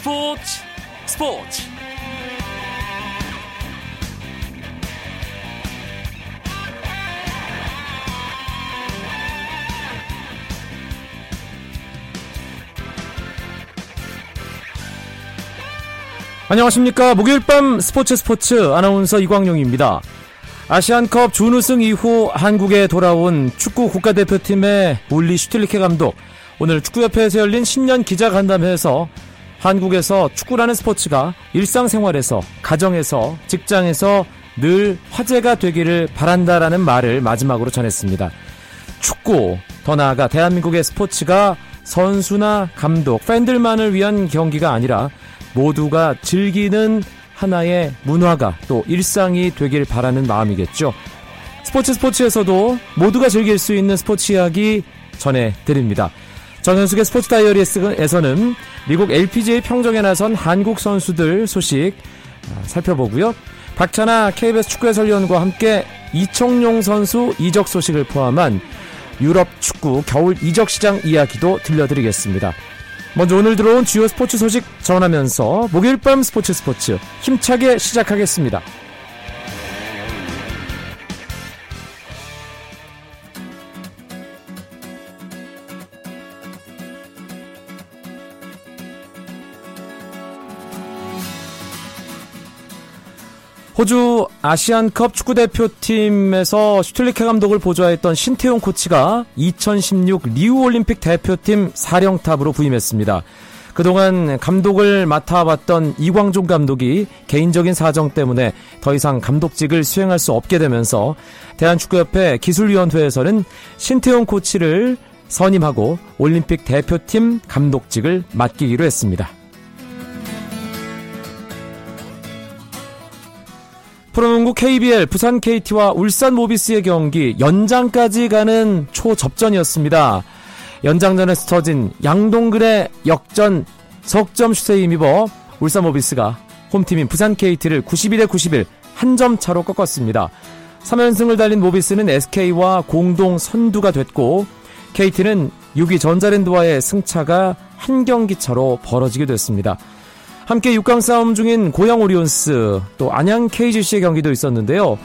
스포츠 스포츠. 안녕하십니까. 목요일 밤 스포츠 스포츠 아나운서 이광용입니다. 아시안컵 준우승 이후 한국에 돌아온 축구 국가대표팀의 울리 슈틸리케 감독. 오늘 축구협회에서 열린 신년 기자간담회에서 한국에서 축구라는 스포츠가 일상생활에서, 가정에서, 직장에서 늘 화제가 되기를 바란다라는 말을 마지막으로 전했습니다. 축구, 더 나아가 대한민국의 스포츠가 선수나 감독, 팬들만을 위한 경기가 아니라 모두가 즐기는 하나의 문화가 또 일상이 되길 바라는 마음이겠죠. 스포츠 스포츠에서도 모두가 즐길 수 있는 스포츠 이야기 전해드립니다. 정현숙의 스포츠 다이어리에서는 미국 LPGA 평정에 나선 한국 선수들 소식 아, 살펴보고요. 박찬아 KBS 축구 해설위원과 함께 이청용 선수 이적 소식을 포함한 유럽 축구 겨울 이적 시장 이야기도 들려드리겠습니다. 먼저 오늘 들어온 주요 스포츠 소식 전하면서 목요일 밤 스포츠 스포츠 힘차게 시작하겠습니다. 호주 아시안컵 축구대표팀에서 슈틸리케 감독을 보좌했던 신태용 코치가 2016 리우올림픽 대표팀 사령탑으로 부임했습니다. 그동안 감독을 맡아봤던 이광종 감독이 개인적인 사정 때문에 더 이상 감독직을 수행할 수 없게 되면서 대한축구협회 기술위원회에서는 신태용 코치를 선임하고 올림픽 대표팀 감독직을 맡기기로 했습니다. 프로농구 KBL 부산 KT와 울산 모비스의 경기 연장까지 가는 초접전이었습니다. 연장전에서 터진 양동근의 역전 석점 슛에 힘입어 울산 모비스가 홈팀인 부산 KT를 92대 91 한 점 차로 꺾었습니다. 3연승을 달린 모비스는 SK와 공동 선두가 됐고 KT는 6위 전자랜드와의 승차가 한 경기 차로 벌어지게 됐습니다. 함께 6강 싸움 중인 고양 오리온스 또 안양 KGC의 경기도 있었는데요.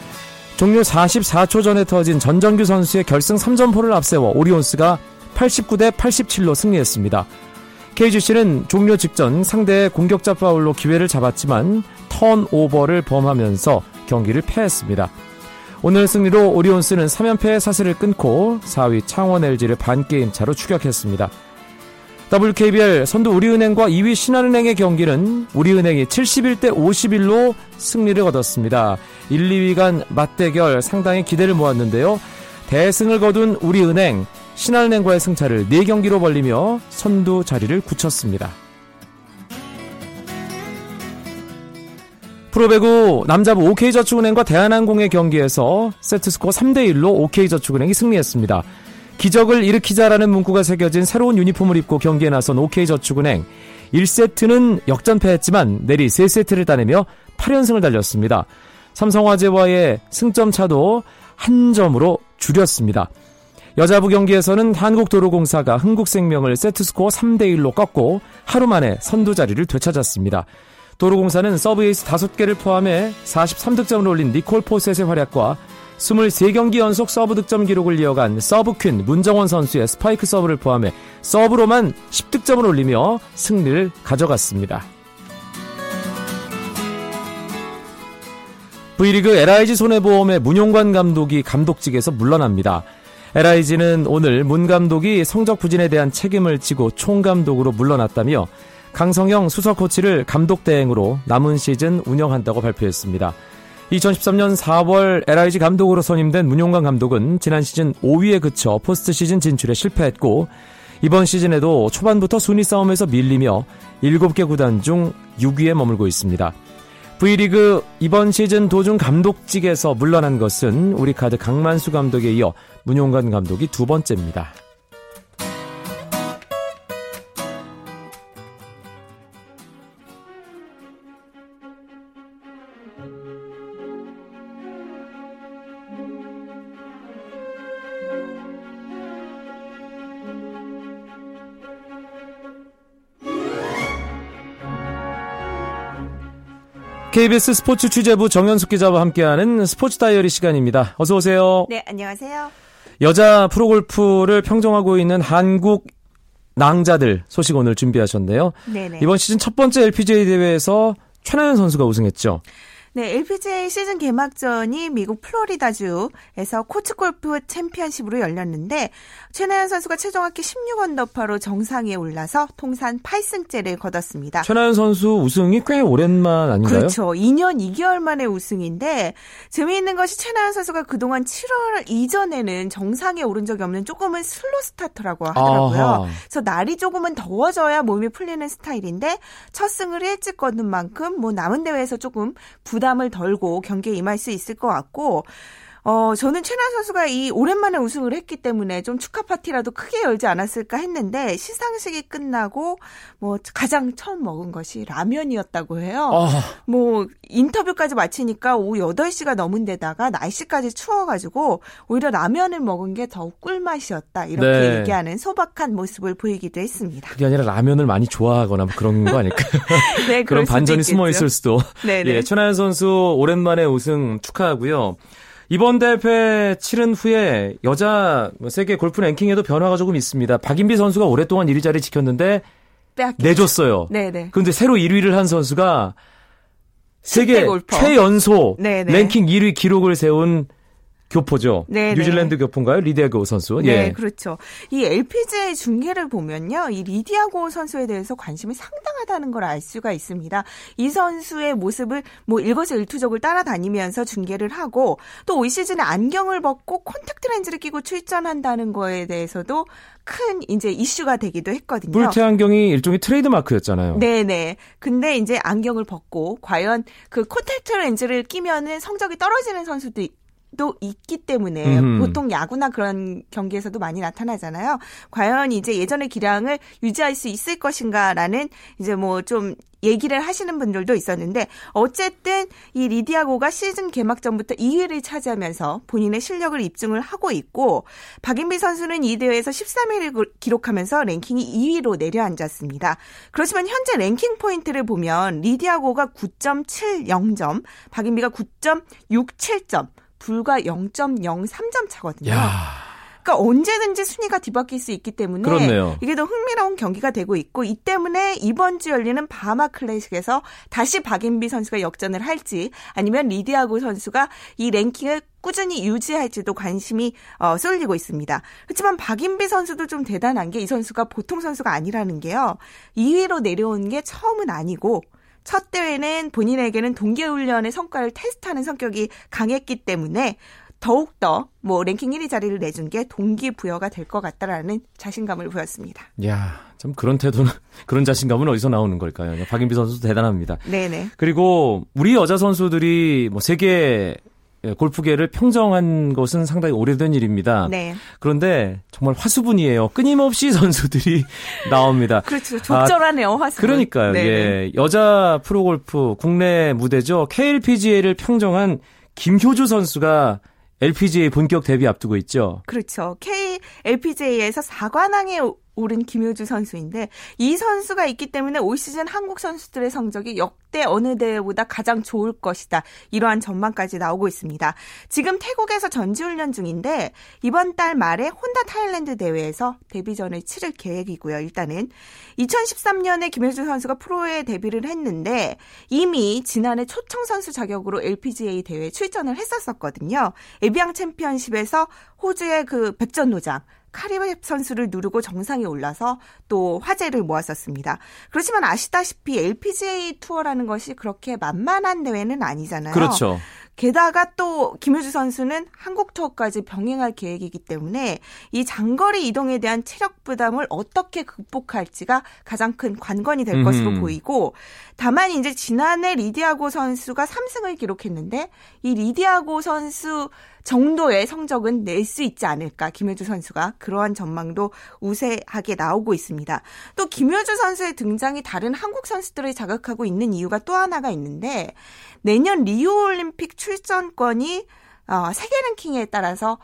종료 44초 전에 터진 전정규 선수의 결승 3점포를 앞세워 오리온스가 89대 87로 승리했습니다. KGC는 종료 직전 상대의 공격자 파울로 기회를 잡았지만 턴오버를 범하면서 경기를 패했습니다. 오늘 승리로 오리온스는 3연패의 사슬을 끊고 4위 창원 LG를 반게임 차로 추격했습니다. WKBL 선두 우리은행과 2위 신한은행의 경기는 우리은행이 71대 51로 승리를 거뒀습니다. 1, 2위 간 맞대결 상당히 기대를 모았는데요. 대승을 거둔 우리은행, 신한은행과의 승차를 4경기로 벌리며 선두 자리를 굳혔습니다. 프로배구 남자부 OK저축은행과 대한항공의 경기에서 세트스코어 3대1로 OK저축은행이 승리했습니다. 기적을 일으키자라는 문구가 새겨진 새로운 유니폼을 입고 경기에 나선 OK저축은행 1세트는 역전패했지만 내리 3세트를 따내며 8연승을 달렸습니다. 삼성화재와의 승점 차도 한 점으로 줄였습니다. 여자부 경기에서는 한국도로공사가 흥국생명을 세트스코어 3대1로 꺾고 하루 만에 선두 자리를 되찾았습니다. 도로공사는 서브에이스 5개를 포함해 43득점을 올린 니콜 포셋의 활약과 23경기 연속 서브 득점 기록을 이어간 서브퀸 문정원 선수의 스파이크 서브를 포함해 서브로만 10득점을 올리며 승리를 가져갔습니다. V리그 LIG 손해보험의 문용관 감독이 감독직에서 물러납니다. LIG는 오늘 문 감독이 성적 부진에 대한 책임을 지고 총감독으로 물러났다며 강성영 수석 코치를 감독 대행으로 남은 시즌 운영한다고 발표했습니다. 2013년 4월 LIG 감독으로 선임된 문용관 감독은 지난 시즌 5위에 그쳐 포스트 시즌 진출에 실패했고 이번 시즌에도 초반부터 순위 싸움에서 밀리며 7개 구단 중 6위에 머물고 있습니다. V리그 이번 시즌 도중 감독직에서 물러난 것은 우리 카드 강만수 감독에 이어 문용관 감독이 두 번째입니다. KBS 스포츠 취재부 정현숙 기자와 함께하는 스포츠 다이어리 시간입니다. 어서 오세요. 네, 안녕하세요. 여자 프로골프를 평정하고 있는 한국 낭자들 소식 오늘 준비하셨네요. 네네. 이번 시즌 첫 번째 LPGA 대회에서 최나연 선수가 우승했죠. 네, LPGA 시즌 개막전이 미국 플로리다주에서 코츠골프 챔피언십으로 열렸는데 최나연 선수가 최종 합계 16언더파로 정상에 올라서 통산 8승째를 거뒀습니다. 최나연 선수 우승이 꽤 오랜만 아닌가요? 그렇죠. 2년 2개월 만에 우승인데 재미있는 것이 최나연 선수가 그동안 7월 이전에는 정상에 오른 적이 없는 조금은 슬로 스타터라고 하더라고요. 아하. 그래서 날이 조금은 더워져야 몸이 풀리는 스타일인데 첫 승을 일찍 거둔 만큼 뭐 남은 대회에서 조금 부담 부담을 덜고 경기에 임할 수 있을 것 같고 어, 저는 최나연 선수가 이 오랜만에 우승을 했기 때문에 좀 축하 파티라도 크게 열지 않았을까 했는데 시상식이 끝나고 뭐 가장 처음 먹은 것이 라면이었다고 해요. 어. 뭐 인터뷰까지 마치니까 오후 8시가 넘은 데다가 날씨까지 추워가지고 오히려 라면을 먹은 게 더욱 꿀맛이었다. 이렇게 네. 얘기하는 소박한 모습을 보이기도 했습니다. 그게 아니라 라면을 많이 좋아하거나 뭐 그런 거 아닐까요? 네, 그런 반전이 숨어 있을 수도. 네네. 예, 최나연 선수 오랜만에 우승 축하하고요. 이번 대회 치른 후에 여자 세계 골프 랭킹에도 변화가 조금 있습니다. 박인비 선수가 오랫동안 1위 자리 지켰는데 빼앗겼죠. 내줬어요. 네네. 그런데 새로 1위를 한 선수가 세계 최연소 네네. 랭킹 1위 기록을 세운 교포죠. 네, 네 뉴질랜드 교포인가요? 리디아고 선수. 네, 예. 그렇죠. 이 LPGA 중계를 보면요. 이 리디아고 선수에 대해서 관심이 상당하다는 걸 알 수가 있습니다. 이 선수의 모습을 뭐 일거수일투족을 따라다니면서 중계를 하고 또 올 시즌에 안경을 벗고 콘택트 렌즈를 끼고 출전한다는 거에 대해서도 큰 이제 이슈가 되기도 했거든요. 뿔테 안경이 일종의 트레이드 마크였잖아요. 네 네. 근데 이제 안경을 벗고 과연 그 콘택트 렌즈를 끼면은 성적이 떨어지는 선수도 도 있기 때문에 음. 보통 야구나 그런 경기에서도 많이 나타나잖아요. 과연 이제 예전의 기량을 유지할 수 있을 것인가라는 이제 뭐 좀 얘기를 하시는 분들도 있었는데 어쨌든 이 리디아 고가 시즌 개막 전부터 2위를 차지하면서 본인의 실력을 입증을 하고 있고 박인비 선수는 이 대회에서 13위를 기록하면서 랭킹이 2위로 내려앉았습니다. 그렇지만 현재 랭킹 포인트를 보면 리디아고가 9.70점, 박인비가 9.67점 불과 0.03점 차거든요. 야. 그러니까 언제든지 순위가 뒤바뀔 수 있기 때문에 그렇네요. 이게 더 흥미로운 경기가 되고 있고 이 때문에 이번 주 열리는 바마 클래식에서 다시 박인비 선수가 역전을 할지 아니면 리디아고 선수가 이 랭킹을 꾸준히 유지할지도 관심이 어, 쏠리고 있습니다. 그렇지만 박인비 선수도 좀 대단한 게 이 선수가 보통 선수가 아니라는 게요. 2위로 내려온 게 처음은 아니고 첫 대회는 본인에게는 동계훈련의 성과를 테스트하는 성격이 강했기 때문에 더욱더 뭐 랭킹 1위 자리를 내준 게 동기부여가 될 것 같다라는 자신감을 보였습니다. 야, 참 그런 태도는 그런 자신감은 어디서 나오는 걸까요? 박인비 선수도 대단합니다. 네네. 그리고 우리 여자 선수들이 뭐 세계 예, 골프계를 평정한 것은 상당히 오래된 일입니다. 네. 그런데 정말 화수분이에요. 끊임없이 선수들이 나옵니다. 그렇죠. 적절하네요, 아, 화수분. 그러니까요. 네 예. 여자 프로골프 국내 무대죠. KLPGA를 평정한 김효주 선수가 LPGA 본격 데뷔 앞두고 있죠. 그렇죠. KLPGA에서 4관왕에 오른 김효주 선수인데 이 선수가 있기 때문에 올 시즌 한국 선수들의 성적이 역대 어느 대회보다 가장 좋을 것이다. 이러한 전망까지 나오고 있습니다. 지금 태국에서 전지훈련 중인데 이번 달 말에 혼다 타일랜드 대회에서 데뷔전을 치를 계획이고요. 일단은 2013년에 김효주 선수가 프로에 데뷔를 했는데 이미 지난해 초청 선수 자격으로 LPGA 대회에 출전을 했었었거든요. 에비앙 챔피언십에서 호주의 그 백전노장 카리브 선수를 누르고 정상에 올라서 또 화제를 모았었습니다. 그렇지만 아시다시피 LPGA 투어라는 것이 그렇게 만만한 대회는 아니잖아요. 그렇죠. 게다가 또 김효주 선수는 한국 투어까지 병행할 계획이기 때문에 이 장거리 이동에 대한 체력 부담을 어떻게 극복할지가 가장 큰 관건이 될 음. 것으로 보이고 다만 이제 지난해 리디아고 선수가 3승을 기록했는데 이 리디아고 선수 정도의 성적은 낼 수 있지 않을까 김효주 선수가 그러한 전망도 우세하게 나오고 있습니다. 또 김효주 선수의 등장이 다른 한국 선수들을 자극하고 있는 이유가 또 하나가 있는데 내년 리우 올림픽 출전권이 어, 세계 랭킹에 따라서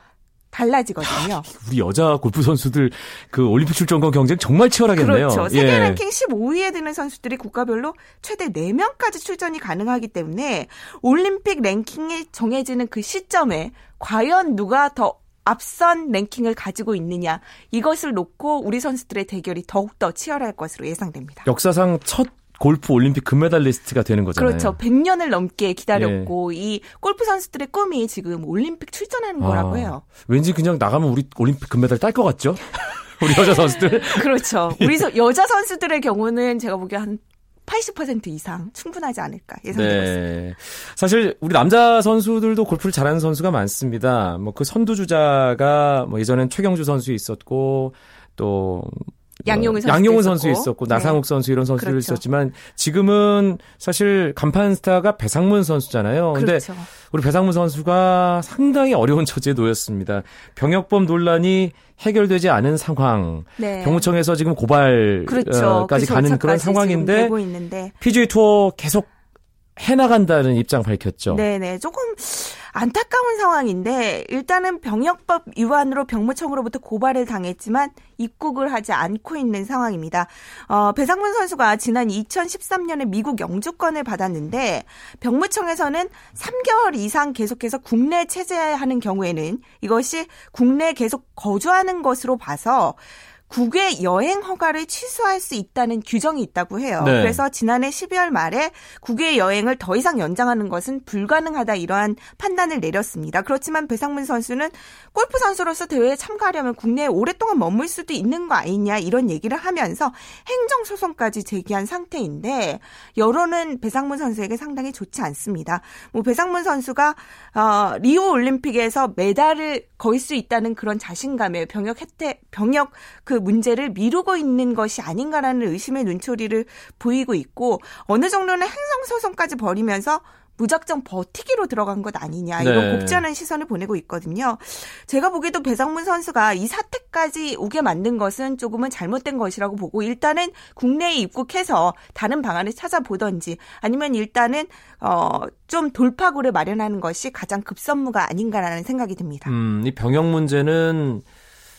달라지거든요. 우리 여자 골프 선수들 그 올림픽 출전권 경쟁 정말 치열하겠네요. 그렇죠. 세계 예. 랭킹 15위에 드는 선수들이 국가별로 최대 4명까지 출전이 가능하기 때문에 올림픽 랭킹이 정해지는 그 시점에 과연 누가 더 앞선 랭킹을 가지고 있느냐 이것을 놓고 우리 선수들의 대결이 더욱더 치열할 것으로 예상됩니다. 역사상 첫 골프 올림픽 금메달리스트가 되는 거잖아요. 그렇죠. 100년을 넘게 기다렸고 예. 이 골프 선수들의 꿈이 지금 올림픽 출전하는 아, 거라고 해요. 왠지 그냥 나가면 우리 올림픽 금메달 딸 것 같죠? 우리 여자 선수들. 그렇죠. 우리 서, 여자 선수들의 경우는 제가 보기에 한80% 이상 충분하지 않을까 예상되고 네. 있습니다. 사실 우리 남자 선수들도 골프를 잘하는 선수가 많습니다. 뭐 그 선두 주자가 뭐 예전엔 최경주 선수 있었고 또 양용은, 선수 양용은 선수 있었고 네. 나상욱 선수 이런 선수들 그렇죠. 있었지만 지금은 사실 간판 스타가 배상문 선수잖아요. 근데 그렇죠. 우리 배상문 선수가 상당히 어려운 처지에 놓였습니다. 병역범 논란이 해결되지 않은 상황. 네. 병무청에서 지금 고발까지 그렇죠. 그 가는 그런 상황인데 PGA 투어 계속 해나간다는 입장 밝혔죠. 네네. 조금 안타까운 상황인데 일단은 병역법 위반으로 병무청으로부터 고발을 당했지만 입국을 하지 않고 있는 상황입니다. 어, 배상문 선수가 지난 2013년에 미국 영주권을 받았는데 병무청에서는 3개월 이상 계속해서 국내 체제하는 경우에는 이것이 국내 계속 거주하는 것으로 봐서 국외 여행 허가를 취소할 수 있다는 규정이 있다고 해요. 네. 그래서 지난해 12월 말에 국외 여행을 더 이상 연장하는 것은 불가능하다 이러한 판단을 내렸습니다. 그렇지만 배상문 선수는 골프 선수로서 대회에 참가하려면 국내에 오랫동안 머물 수도 있는 거 아니냐 이런 얘기를 하면서 행정 소송까지 제기한 상태인데 여론은 배상문 선수에게 상당히 좋지 않습니다. 뭐 배상문 선수가 어, 리오 올림픽에서 메달을 걸수 있다는 그런 자신감에 병역 혜택 병역 그 문제를 미루고 있는 것이 아닌가라는 의심의 눈초리를 보이고 있고 어느 정도는 행성 소송까지 벌이면서 무작정 버티기로 들어간 것 아니냐 이런 네. 복잡한 시선을 보내고 있거든요. 제가 보기에도 배상문 선수가 이 사태까지 오게 만든 것은 조금은 잘못된 것이라고 보고 일단은 국내에 입국해서 다른 방안을 찾아보던지 아니면 일단은 어 좀 돌파구를 마련하는 것이 가장 급선무가 아닌가라는 생각이 듭니다. 음, 이 병역 문제는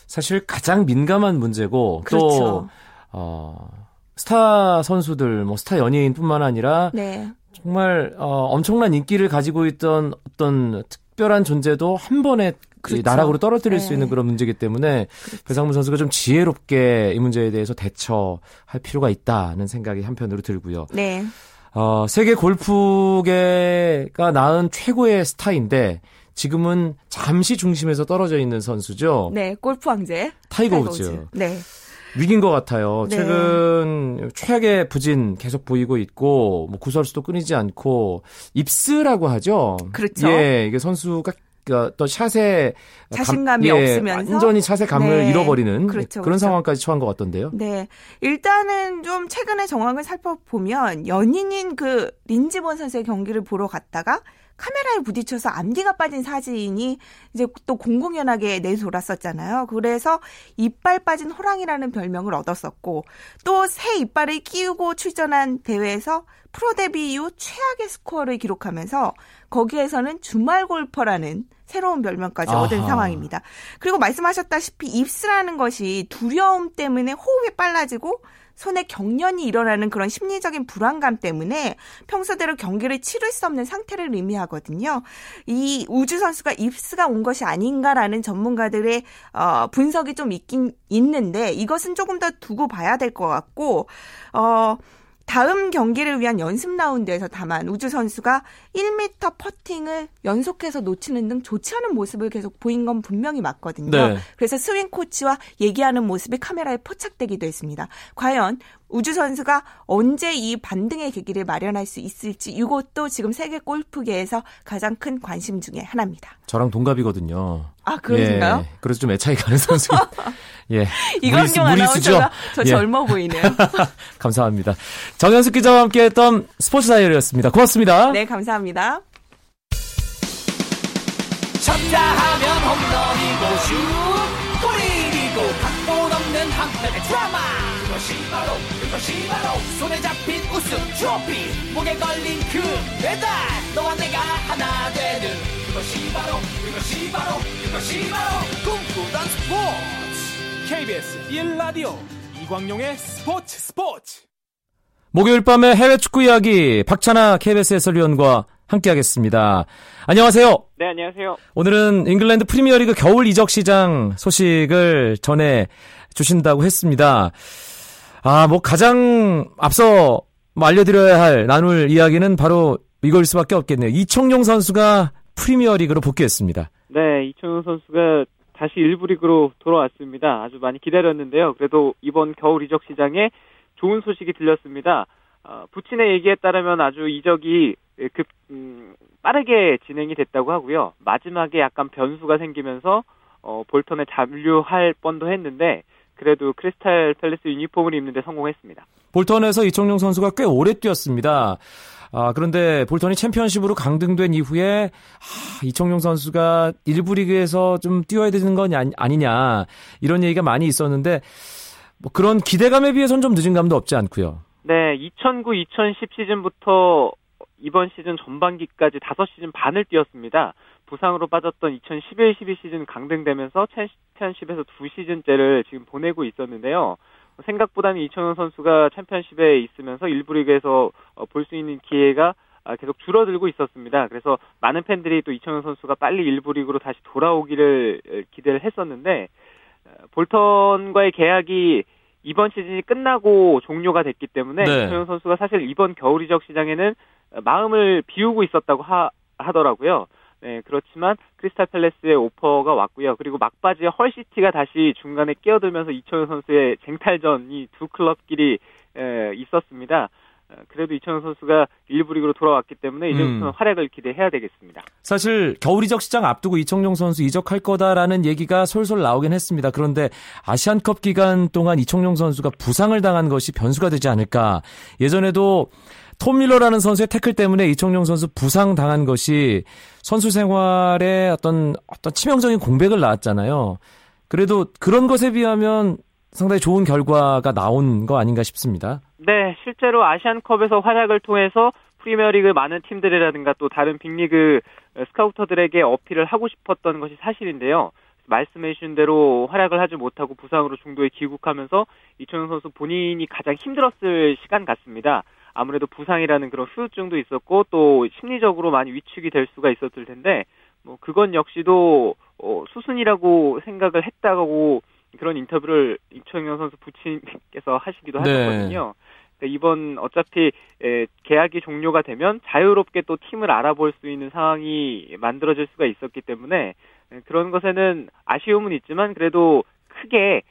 사실 가장 민감한 문제고 그렇죠. 또 어, 스타 선수들, 뭐 스타 연예인뿐만 아니라 네. 정말 어, 엄청난 인기를 가지고 있던 어떤 특별한 존재도 한 번에 그렇죠. 나락으로 떨어뜨릴 네. 수 있는 그런 문제이기 때문에 그렇죠. 배상문 선수가 좀 지혜롭게 이 문제에 대해서 대처할 필요가 있다는 생각이 한편으로 들고요. 네. 어, 세계 골프계가 낳은 최고의 스타인데 지금은 잠시 중심에서 떨어져 있는 선수죠. 네, 골프 황제 타이거, 타이거 우즈. 우즈. 네. 위기인 것 같아요. 네. 최근 최악의 부진 계속 보이고 있고 뭐 구설수도 끊이지 않고 입스라고 하죠. 그렇죠. 예, 이게 선수가 그러니까 또 샷에 자신감이 감, 예, 없으면서 완전히 샷의 감을 네. 잃어버리는 그렇죠, 그런 그렇죠. 상황까지 처한 것 같던데요. 네, 일단은 좀 최근의 정황을 살펴보면 연인인 그 린지 본 선수의 경기를 보러 갔다가 카메라에 부딪혀서 앞니가 빠진 사진이 이제 또 공공연하게 내돌았었잖아요. 그래서 이빨 빠진 호랑이라는 별명을 얻었었고 또 새 이빨을 끼우고 출전한 대회에서 프로 데뷔 이후 최악의 스코어를 기록하면서 거기에서는 주말 골퍼라는 새로운 별명까지 아하. 얻은 상황입니다. 그리고 말씀하셨다시피 입스라는 것이 두려움 때문에 호흡이 빨라지고 손에 경련이 일어나는 그런 심리적인 불안감 때문에 평소대로 경기를 치를 수 없는 상태를 의미하거든요. 이 우주 선수가 입스가 온 것이 아닌가라는 전문가들의 어, 분석이 좀 있긴 있는데 이것은 조금 더 두고 봐야 될 것 같고 어 다음 경기를 위한 연습 라운드에서 다만 우주 선수가 1m 퍼팅을 연속해서 놓치는 등 좋지 않은 모습을 계속 보인 건 분명히 맞거든요. 네. 그래서 스윙 코치와 얘기하는 모습이 카메라에 포착되기도 했습니다. 과연 우주 선수가 언제 이 반등의 계기를 마련할 수 있을지 이것도 지금 세계 골프계에서 가장 큰 관심 중의 하나입니다. 저랑 동갑이거든요. 아, 그러신가요? 예, 그래서 좀 애착이 가는 선수. 예. 이광용 아나운서가 더 예. 젊어 보이네요. 감사합니다. 정현숙 기자와 함께했던 스포츠 다이어리였습니다. 고맙습니다. 네, 감사합니다. 쳤다 하면 홈런이고 슛 골이고 각본 없는 한편의 드라마 그것이 바로 그것이 바로 손에 잡힌 우승 트로피 목에 걸린 그 배달 너와 내가 하나 되는 그것이 바로 그것이 바로 그것이 바로 꿈꾸던 스포츠 KBS 1라디오 이광용의 스포츠 스포츠 목요일 밤의 해외 축구 이야기 박찬아 KBS 해설위원과 함께하겠습니다. 안녕하세요. 네, 안녕하세요. 오늘은 잉글랜드 프리미어리그 겨울 이적 시장 소식을 전해 주신다고 했습니다. 아, 뭐 가장 앞서 뭐 알려드려야 할 나눌 이야기는 바로 이걸 수밖에 없겠네요. 이청용 선수가 프리미어리그로 복귀했습니다. 네, 이청용 선수가 다시 일부 리그로 돌아왔습니다. 아주 많이 기다렸는데요. 그래도 이번 겨울 이적 시장에 좋은 소식이 들렸습니다. 어, 부친의 얘기에 따르면 아주 이적이 급 음, 빠르게 진행이 됐다고 하고요. 마지막에 약간 변수가 생기면서 어, 볼턴에 잔류할 뻔도 했는데 그래도 크리스탈 팰리스 유니폼을 입는데 성공했습니다. 볼턴에서 이청용 선수가 꽤 오래 뛰었습니다. 아, 그런데 볼턴이 챔피언십으로 강등된 이후에 아, 이청용 선수가 일부 리그에서 좀 뛰어야 되는 건 아니, 냐 이런 얘기가 많이 있었는데 뭐 그런 기대감에 비해서는 좀 늦은 감도 없지 않고요. 네, 2009-2010 시즌부터 이번 시즌 전반기까지 5시즌 반을 뛰었습니다. 부상으로 빠졌던 2011-12 시즌 강등되면서 챔피언십에서 2시즌째를 지금 보내고 있었는데요. 생각보다는 이청용 선수가 챔피언십에 있으면서 일부 리그에서 어, 볼수 있는 기회가 아, 계속 줄어들고 있었습니다. 그래서 많은 팬들이 또 이청용 선수가 빨리 일부 리그로 다시 돌아오기를 기대를 했었는데 어, 볼턴과의 계약이 이번 시즌이 끝나고 종료가 됐기 때문에 네. 이청용 선수가 사실 이번 겨울 이적 시장에는 마음을 비우고 있었다고 하, 하더라고요. 네, 그렇지만 크리스탈 팰레스의 오퍼가 왔고요. 그리고 막바지에 헐시티가 다시 중간에 끼어들면서 이청용 선수의 쟁탈전이 두 클럽끼리 에, 있었습니다. 어, 그래도 이청용 선수가 일부 리그로 돌아왔기 때문에 이제부터는 음. 활약을 기대해야 되겠습니다. 사실 겨울 이적 시장 앞두고 이청용 선수 이적할 거다라는 얘기가 솔솔 나오긴 했습니다. 그런데 아시안컵 기간 동안 이청용 선수가 부상을 당한 것이 변수가 되지 않을까. 예전에도 톰 밀러라는 선수의 태클 때문에 이청용 선수 부상 당한 것이 선수 생활에 어떤 어떤 치명적인 공백을 낳았잖아요. 그래도 그런 것에 비하면 상당히 좋은 결과가 나온 거 아닌가 싶습니다. 네, 실제로 아시안컵에서 활약을 통해서 프리미어리그 많은 팀들이라든가 또 다른 빅리그 스카우터들에게 어필을 하고 싶었던 것이 사실인데요. 말씀해 주신 대로 활약을 하지 못하고 부상으로 중도에 귀국하면서 이청용 선수 본인이 가장 힘들었을 시간 같습니다. 아무래도 부상이라는 그런 후유증도 있었고 또 심리적으로 많이 위축이 될 수가 있었을 텐데 뭐 그건 역시도 어, 수순이라고 생각을 했다고 그런 인터뷰를 이청용 선수 부친께서 하시기도 네. 하셨거든요. 그러니까 이번 어차피 에, 계약이 종료가 되면 자유롭게 또 팀을 알아볼 수 있는 상황이 만들어질 수가 있었기 때문에 그런 것에는 아쉬움은 있지만 그래도 크게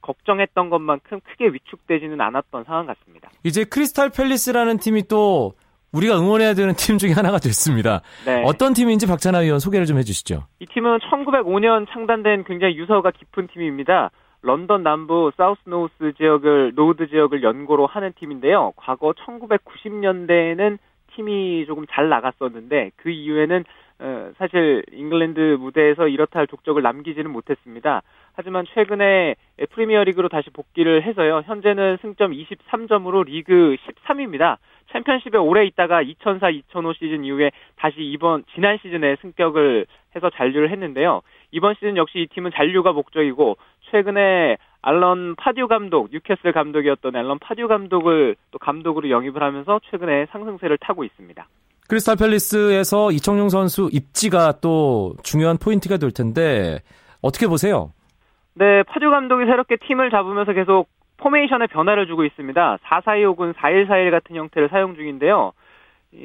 걱정했던 것만큼 크게 위축되지는 않았던 상황 같습니다. 이제 크리스탈 팰리스라는 팀이 또 우리가 응원해야 되는 팀 중에 하나가 됐습니다. 네. 어떤 팀인지 박찬하 위원 소개를 좀 해주시죠. 이 팀은 1905년 창단된 굉장히 유서가 깊은 팀입니다. 런던 남부 사우스 노우스 지역을 노우드 지역을 연고로 하는 팀인데요. 과거 1990년대에는 팀이 조금 잘 나갔었는데 그 이후에는 어, 사실 잉글랜드 무대에서 이렇다 할 족적을 남기지는 못했습니다. 하지만 최근에 프리미어리그로 다시 복귀를 해서요. 현재는 승점 23점으로 리그 13위입니다. 챔피언십에 오래 있다가 2004-2005 시즌 이후에 다시 이번 지난 시즌에 승격을 해서 잔류를 했는데요. 이번 시즌 역시 이 팀은 잔류가 목적이고 최근에 앨런 파듀 감독, 뉴캐슬 감독이었던 앨런 파듀 감독을 또 감독으로 영입을 하면서 최근에 상승세를 타고 있습니다. 크리스탈 팰리스에서 이청용 선수 입지가 또 중요한 포인트가 될 텐데 어떻게 보세요? 네, 파듀 감독이 새롭게 팀을 잡으면서 계속 포메이션에 변화를 주고 있습니다. 4-4-2 4-1-4-1 같은 형태를 사용 중인데요.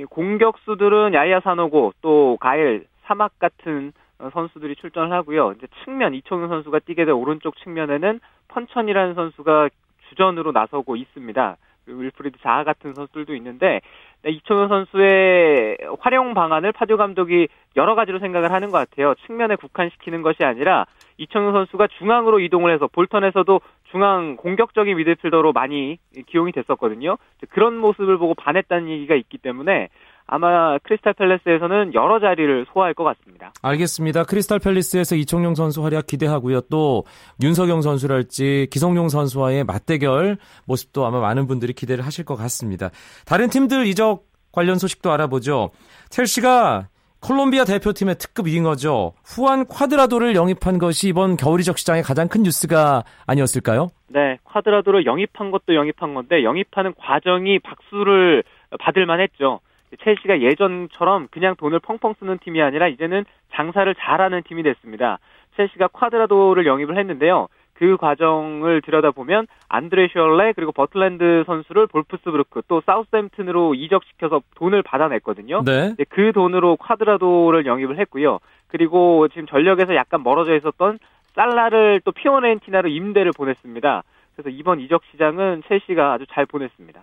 공격수들은 야이야 사노고 또 가일, 사막 같은 선수들이 출전을 하고요. 이제 측면 이청용 선수가 뛰게 된 오른쪽 측면에는 펀천이라는 선수가 주전으로 나서고 있습니다. 윌프리드 자하 같은 선수들도 있는데 네, 이청용 선수의 활용 방안을 파듀 감독이 여러 가지로 생각을 하는 것 같아요. 측면에 국한시키는 것이 아니라 이청용 선수가 중앙으로 이동을 해서 볼턴에서도 중앙 공격적인 미드필더로 많이 기용이 됐었거든요. 그런 모습을 보고 반했다는 얘기가 있기 때문에 아마 크리스탈 팰리스에서는 여러 자리를 소화할 것 같습니다. 알겠습니다. 크리스탈 팰리스에서 이청용 선수 활약 기대하고요. 또 윤석영 선수랄지 기성용 선수와의 맞대결 모습도 아마 많은 분들이 기대를 하실 것 같습니다. 다른 팀들 이적 관련 소식도 알아보죠. 첼시가 콜롬비아 대표팀의 특급 윙어죠. 후안 콰드라도를 영입한 것이 이번 겨울 이적 시장의 가장 큰 뉴스가 아니었을까요? 네, 콰드라도를 영입한 것도 영입한 건데 영입하는 과정이 박수를 받을 만했죠. 첼시가 예전처럼 그냥 돈을 펑펑 쓰는 팀이 아니라 이제는 장사를 잘하는 팀이 됐습니다. 첼시가 콰드라도를 영입을 했는데요. 그 과정을 들여다보면 안드레 슈얼레 그리고 버틀랜드 선수를 볼프스부르크 또 사우스햄튼으로 이적시켜서 돈을 받아냈거든요. 네. 그 돈으로 콰드라도를 영입을 했고요. 그리고 지금 전력에서 약간 멀어져 있었던 살라를 또 피오렌티나로 임대를 보냈습니다. 그래서 이번 이적 시장은 첼시가 아주 잘 보냈습니다.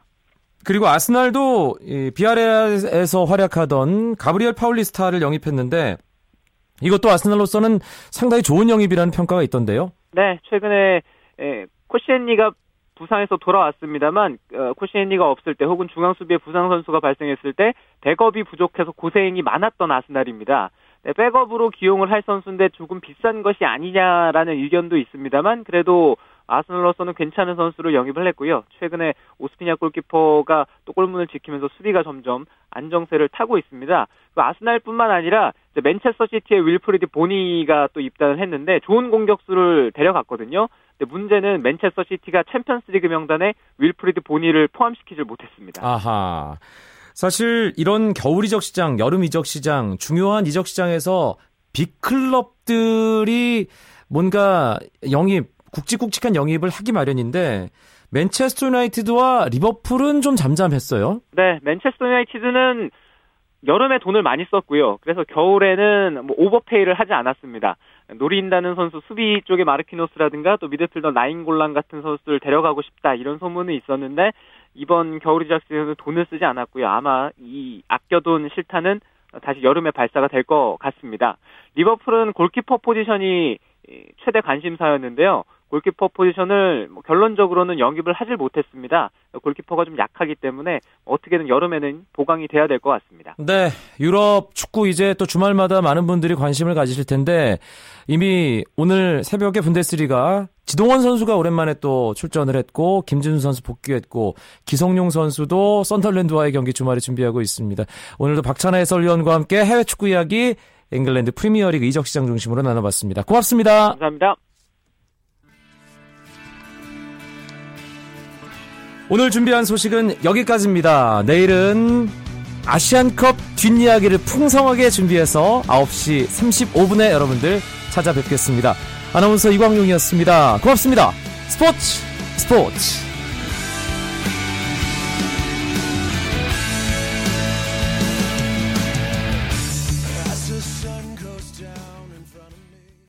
그리고 아스날도 비아레에서 활약하던 가브리엘 파울리스타를 영입했는데 이것도 아스날로서는 상당히 좋은 영입이라는 평가가 있던데요. 네, 최근에 코시엔니가 부상에서 돌아왔습니다만 어, 코시엔니가 없을 때 혹은 중앙 수비에 부상 선수가 발생했을 때 백업이 부족해서 고생이 많았던 아스날입니다. 네, 백업으로 기용을 할 선수인데 조금 비싼 것이 아니냐라는 의견도 있습니다만 그래도 아스널로서는 괜찮은 선수를 영입을 했고요. 최근에 오스피나 골키퍼가 또 골문을 지키면서 수비가 점점 안정세를 타고 있습니다. 그 아스날뿐만 아니라 맨체스터 시티의 윌프리드 보니가 또 입단을 했는데 좋은 공격수를 데려갔거든요. 근데 문제는 맨체스터 시티가 챔피언스리그 명단에 윌프리드 보니를 포함시키질 못했습니다. 아하. 사실 이런 겨울 이적 시장, 여름 이적 시장, 중요한 이적 시장에서 빅클럽들이 뭔가 영입 굵직굵직한 영입을 하기 마련인데 맨체스터 유나이티드와 리버풀은 좀 잠잠했어요. 네, 맨체스터 유나이티드는 여름에 돈을 많이 썼고요. 그래서 겨울에는 뭐 오버페이를 하지 않았습니다. 노린다는 선수 수비 쪽에 마르키노스라든가 또 미드필더 나인골란 같은 선수를 데려가고 싶다 이런 소문이 있었는데 이번 겨울 이적 시즌은 돈을 쓰지 않았고요. 아마 이 아껴둔 실타는 다시 여름에 발사가 될 것 같습니다. 리버풀은 골키퍼 포지션이 최대 관심사였는데요. 골키퍼 포지션을 뭐 결론적으로는 영입을 하질 못했습니다. 골키퍼가 좀 약하기 때문에 어떻게든 여름에는 보강이 돼야 될 것 같습니다. 네, 유럽 축구 이제 또 주말마다 많은 분들이 관심을 가지실 텐데 이미 오늘 새벽에 분데스리가 지동원 선수가 오랜만에 또 출전을 했고 김진수 선수 복귀했고 기성용 선수도 썬덜랜드와의 경기 주말에 준비하고 있습니다. 오늘도 박찬하 해설위원과 함께 해외 축구 이야기 잉글랜드 프리미어리그 이적 시장 중심으로 나눠봤습니다. 고맙습니다. 감사합니다. 오늘 준비한 소식은 여기까지입니다. 내일은 아시안컵 뒷이야기를 풍성하게 준비해서 9시 35분에 여러분들 찾아뵙겠습니다. 아나운서 이광용이었습니다. 고맙습니다. 스포츠 스포츠